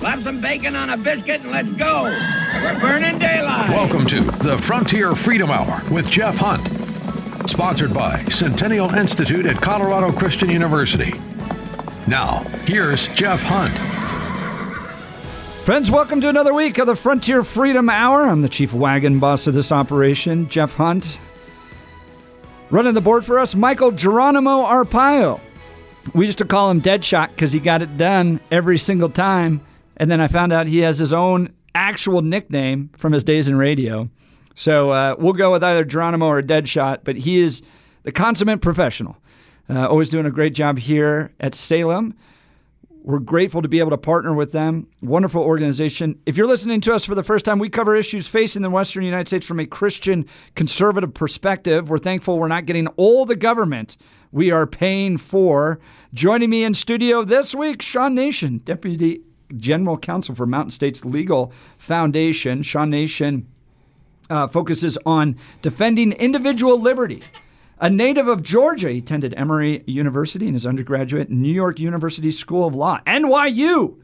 Slap some bacon on a biscuit and let's go. We're burning daylight. Welcome to the Frontier Freedom Hour with Jeff Hunt. Sponsored by Centennial Institute at Colorado Christian University. Now, here's Jeff Hunt. Friends, welcome to another week of the Frontier Freedom Hour. I'm the chief wagon boss of this operation, Jeff Hunt. Running the board for us, Michael Geronimo Arpaio. We used to call him Deadshot because he got it done every single time. And then I found out he has his own actual nickname from his days in radio. So uh, we'll go with either Geronimo or Deadshot, but he is the consummate professional. Uh, always doing a great job here at Salem. We're grateful to be able to partner with them. Wonderful organization. If you're listening to us for the first time, we cover issues facing the Western United States from a Christian conservative perspective. We're thankful we're not getting all the government we are paying for. Joining me in studio this week, Sean Nation, Deputy General Counsel for Mountain States Legal Foundation. Sean Nation uh, focuses on defending individual liberty. A native of Georgia, he attended Emory University in his undergraduate, New York University School of Law, NYU.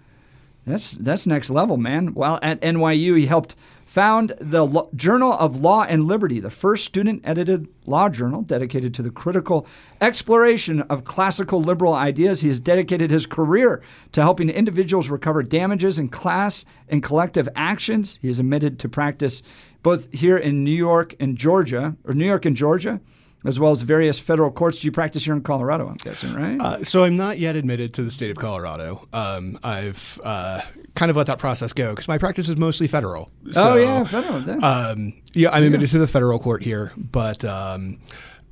That's that's next level, man. While at NYU, he helped found the Journal of Law and Liberty, the first student edited law journal dedicated to the critical exploration of classical liberal ideas. He has dedicated his career to helping individuals recover damages in class and collective actions. He is admitted to practice both here in New York and Georgia, or New York and Georgia as well as various federal courts. Do you practice here in Colorado? I'm guessing, right? Uh, so I'm not yet admitted to the state of Colorado. Um, I've uh, kind of let that process go because my practice is mostly federal. So, oh yeah, federal. Um, yeah, I'm admitted yeah. to the federal court here, but. Um,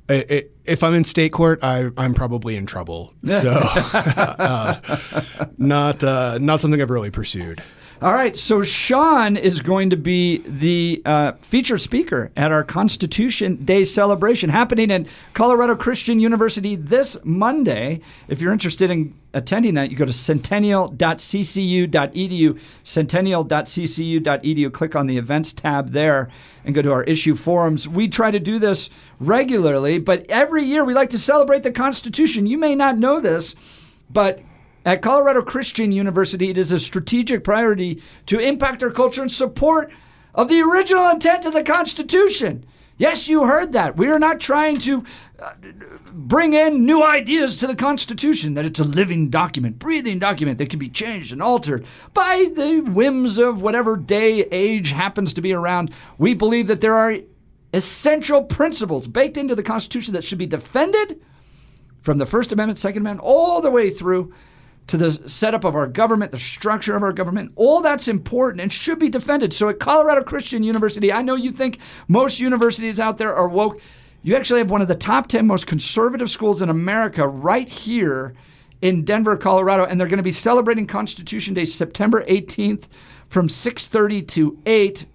it, it, if I'm in state court, I, am probably in trouble. So, uh, not uh, not something I've really pursued. All right, so Sean is going to be the uh, featured speaker at our Constitution Day celebration happening in Colorado Christian University this Monday. If you're interested in attending that, you go to centennial.ccu.edu, centennial.ccu.edu, click on the events tab there, and go to our issue forums. We try to do this regularly, but every year we like to celebrate the Constitution. You may not know this, but at Colorado Christian University, it is a strategic priority to impact our culture in support of the original intent of the Constitution. Yes, you heard that. We are not trying to uh, bring in new ideas to the Constitution, that it's a living document, breathing document that can be changed and altered by the whims of whatever day, age happens to be around. We believe that there are essential principles baked into the Constitution that should be defended from the First Amendment, Second Amendment, all the way through to the setup of our government, the structure of our government. All that's important and should be defended. So at Colorado Christian University, I know you think most universities out there are woke. You actually have one of the top 10 most conservative schools in America right here in Denver, Colorado, and they're going to be celebrating Constitution Day September 18th from 6:30 to 8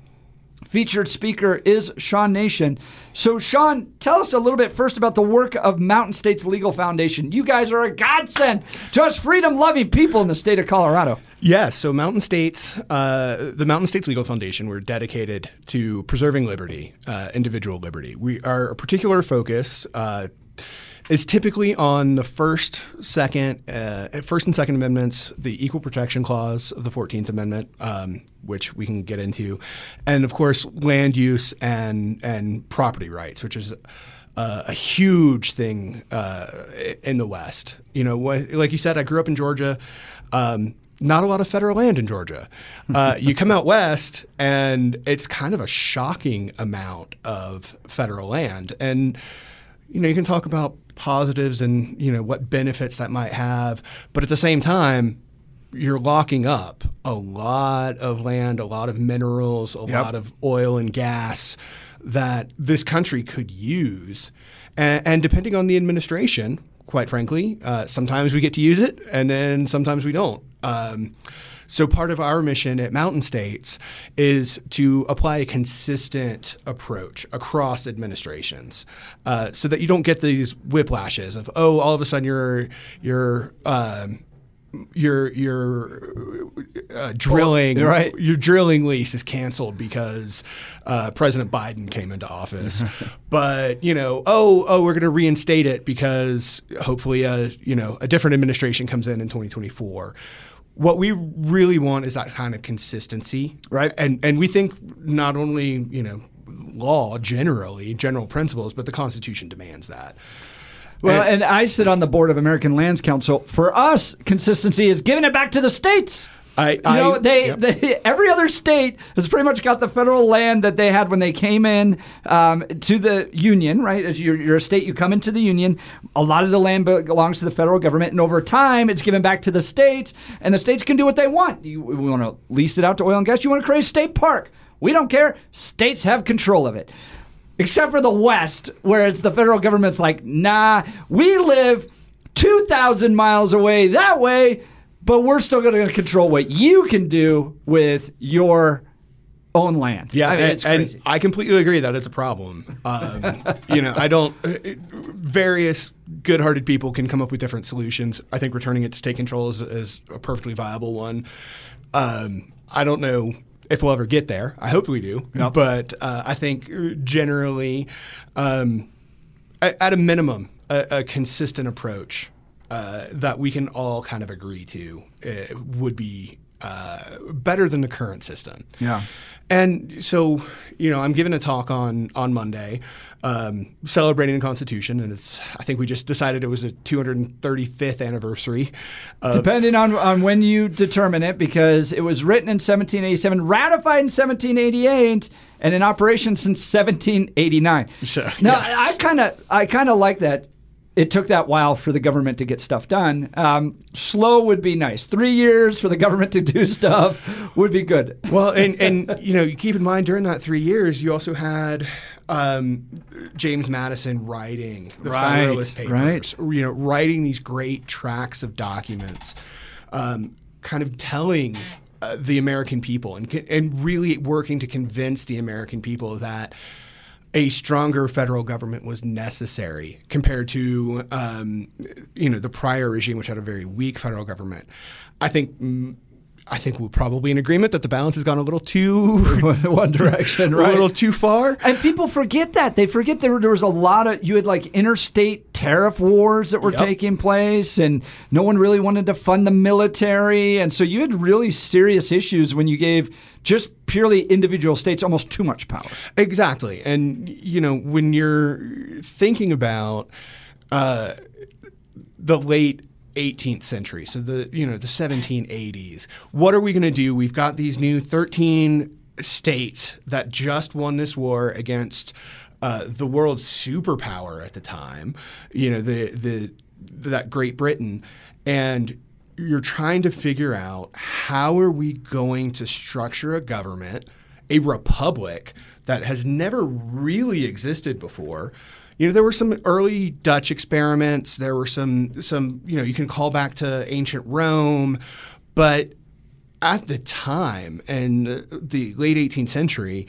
featured speaker is Sean Nation. So, Sean, tell us a little bit first about the work of Mountain States Legal Foundation. You guys are a godsend to us freedom loving people in the state of Colorado. Yes, so Mountain States, uh, the Mountain States Legal Foundation, we're dedicated to preserving liberty, uh, individual liberty. We are a particular focus. Uh, is typically on the first, second, uh, first and second amendments, the equal protection clause of the Fourteenth Amendment, um, which we can get into, and of course land use and and property rights, which is. Uh, a huge thing uh, in the West. You know, what, like you said, I grew up in Georgia. Um, not a lot of federal land in Georgia. Uh, you come out west, and it's kind of a shocking amount of federal land. And you know, you can talk about positives and you know what benefits that might have, but at the same time, you're locking up a lot of land, a lot of minerals, a yep. lot of oil and gas that this country could use. And, and depending on the administration, quite frankly, uh, sometimes we get to use it, and then sometimes we don't. Um, so, part of our mission at Mountain States is to apply a consistent approach across administrations uh, so that you don't get these whiplashes of, oh, all of a sudden you're, you're, um, your your uh, drilling well, right. your drilling lease is canceled because uh, President Biden came into office. but you know, oh oh, we're going to reinstate it because hopefully a you know a different administration comes in in 2024 what we really want is that kind of consistency, Right. And and we think not only you know law generally, general principles, but the Constitution demands that. Well, and I sit on the board of American Lands Council. For us, consistency is giving it back to the states. I, You know, they, yep. they every other state has pretty much got the federal land that they had when they came in um, to the union, right? As you're, you're a state, you come into the union. A lot of the land belongs to the federal government, and over time, it's given back to the states, and the states can do what they want. You, we want to lease it out to oil and gas. You want to create a state park. We don't care. States have control of it. Except for the West, where it's the federal government's like, nah, we live 2,000 miles away that way, but we're still going to control what you can do with your own land. Yeah, I mean, and, it's and. I completely agree that it's a problem. Um, you know, I don't. uh, Various good-hearted people can come up with different solutions. I think returning it to state control is, is a perfectly viable one. Um, I don't know if we'll ever get there. I hope we do, Yep. but uh, I think generally, um, at, at a minimum, a, a consistent approach uh, that we can all kind of agree to uh, would be uh, better than the current system. Yeah. And so, you know, I'm giving a talk on on Monday, um, celebrating the Constitution, and it's I think we just decided it was a 235th anniversary. Of, Depending on, on when you determine it, because it was written in 1787, ratified in 1788, and in operation since 1789. So, now, yes. I kind of I kind of like that. It took that while for the government to get stuff done. Um, slow would be nice. Three years for the government to do stuff would be good. well, and and you know, you keep in mind during that three years, you also had um, James Madison writing the Right, Federalist Papers, right. you know, writing these great tracts of documents, um, kind of telling. Uh, the American people and and really working to convince the American people that a stronger federal government was necessary compared to um, you know the prior regime, which had a very weak federal government. I think I think we're probably in agreement that the balance has gone a little too One direction, right? a little too far. And people forget that. They forget there, there was a lot of, you had like interstate tariff wars that were Yep. taking place, and no one really wanted to fund the military. And so you had really serious issues when you gave just purely individual states almost too much power. Exactly. And, you know, when you're thinking about uh, the late 18th century, so the, you know, the 1780s, what are we going to do? We've got these new 13 states that just won this war against uh, the world's superpower at the time, you know, the, the, that Great Britain. And you're trying to figure out how are we going to structure a government, a republic that has never really existed before. You know, there were some early Dutch experiments. There were some some you know you can call back to ancient Rome, but at the time in the late 18th century,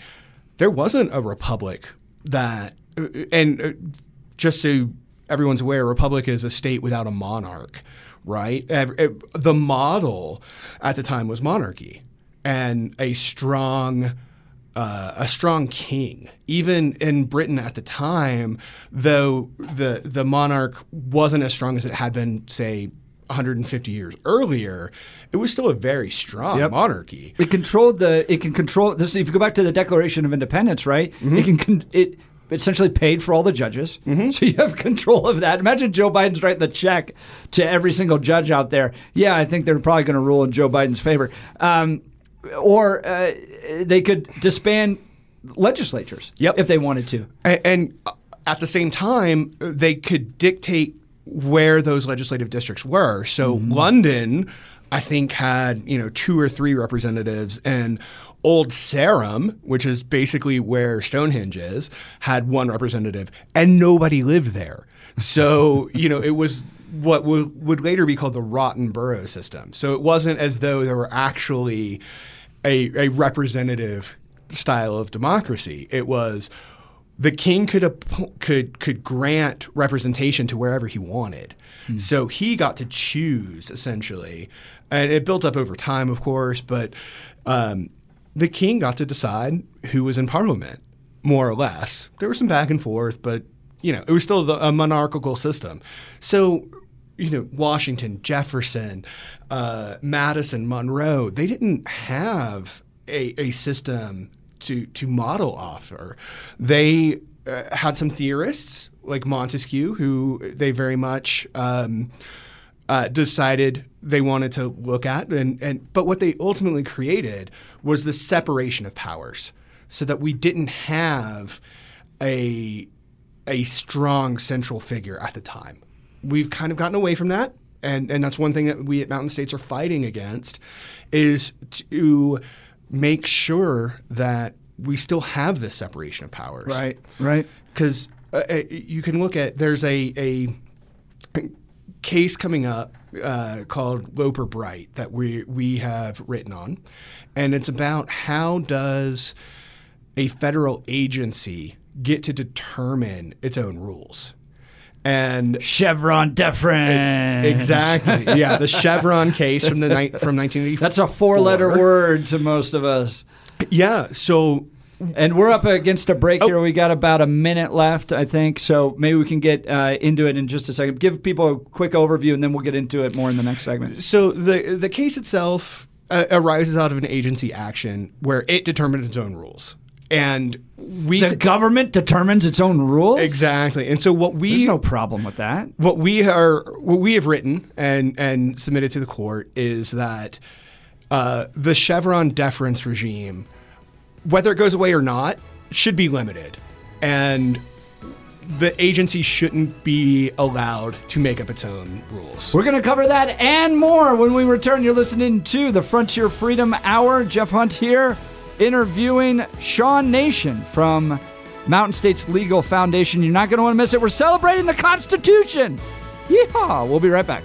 there wasn't a republic that, and uh, just so everyone's aware, a republic is a state without a monarch, right? The model at the time was monarchy and a strong. Uh, a strong king. Even in Britain at the time, though the the monarch wasn't as strong as it had been, say, 150 years earlier, it was still a very strong Yep. monarchy. It controlled the. It can control this. If you go back to the Declaration of Independence, right? It can. Con, it essentially paid for all the judges, so you have control of that. Imagine Joe Biden's writing the check to every single judge out there. Yeah, I think they're probably going to rule in Joe Biden's favor. Um, or uh, they could disband legislatures Yep. if they wanted to. And, and uh, at the same time, they could dictate where those legislative districts were. So London, I think, had you know two or three representatives, and Old Sarum, which is basically where Stonehenge is, had one representative, and nobody lived there. So you know it was what would, would later be called the rotten borough system. So it wasn't as though there were actually a, a representative style of democracy. It was the king could could could grant representation to wherever he wanted. So he got to choose essentially, and it built up over time, of course. But um, the king got to decide who was in parliament, more or less. There was some back and forth, but you know it was still the, a monarchical system. So you know, Washington, Jefferson, uh, Madison, Monroe, they didn't have a, a system to to model off. Or they uh, had some theorists like Montesquieu, who they very much um, uh, decided they wanted to look at, and, and but what they ultimately created was the separation of powers, so that we didn't have a a strong central figure at the time. We've kind of gotten away from that, and and that's one thing that we at Mountain States are fighting against, is to make sure that we still have this separation of powers. Right, right. Because uh, uh, you can look at there's a a case coming up uh, called Loper Bright that we we have written on, and it's about how does a federal agency get to determine its own rules. And Chevron deference. exactly, yeah, the Chevron case from the ni- from 1984. That's a four-letter word to most of us. Yeah, so And we're up against a break here. We got about a minute left, I think. So maybe we can get uh, into it in just a second. Give people a quick overview, and then we'll get into it more in the next segment. So the the case itself uh, arises out of an agency action where it determined its own rules, and we The government determines its own rules. exactly. And so what we There's no problem with that. what we are what we have written and and submitted to the court is that uh, the Chevron deference regime, whether it goes away or not, should be limited, and the agency shouldn't be allowed to make up its own rules. We're going to cover that and more when we return. You're listening to the Frontier Freedom Hour. Jeff Hunt here, interviewing Sean Nation from Mountain States Legal Foundation. You're not going to want to miss it. We're celebrating the Constitution. Yeehaw! We'll be right back.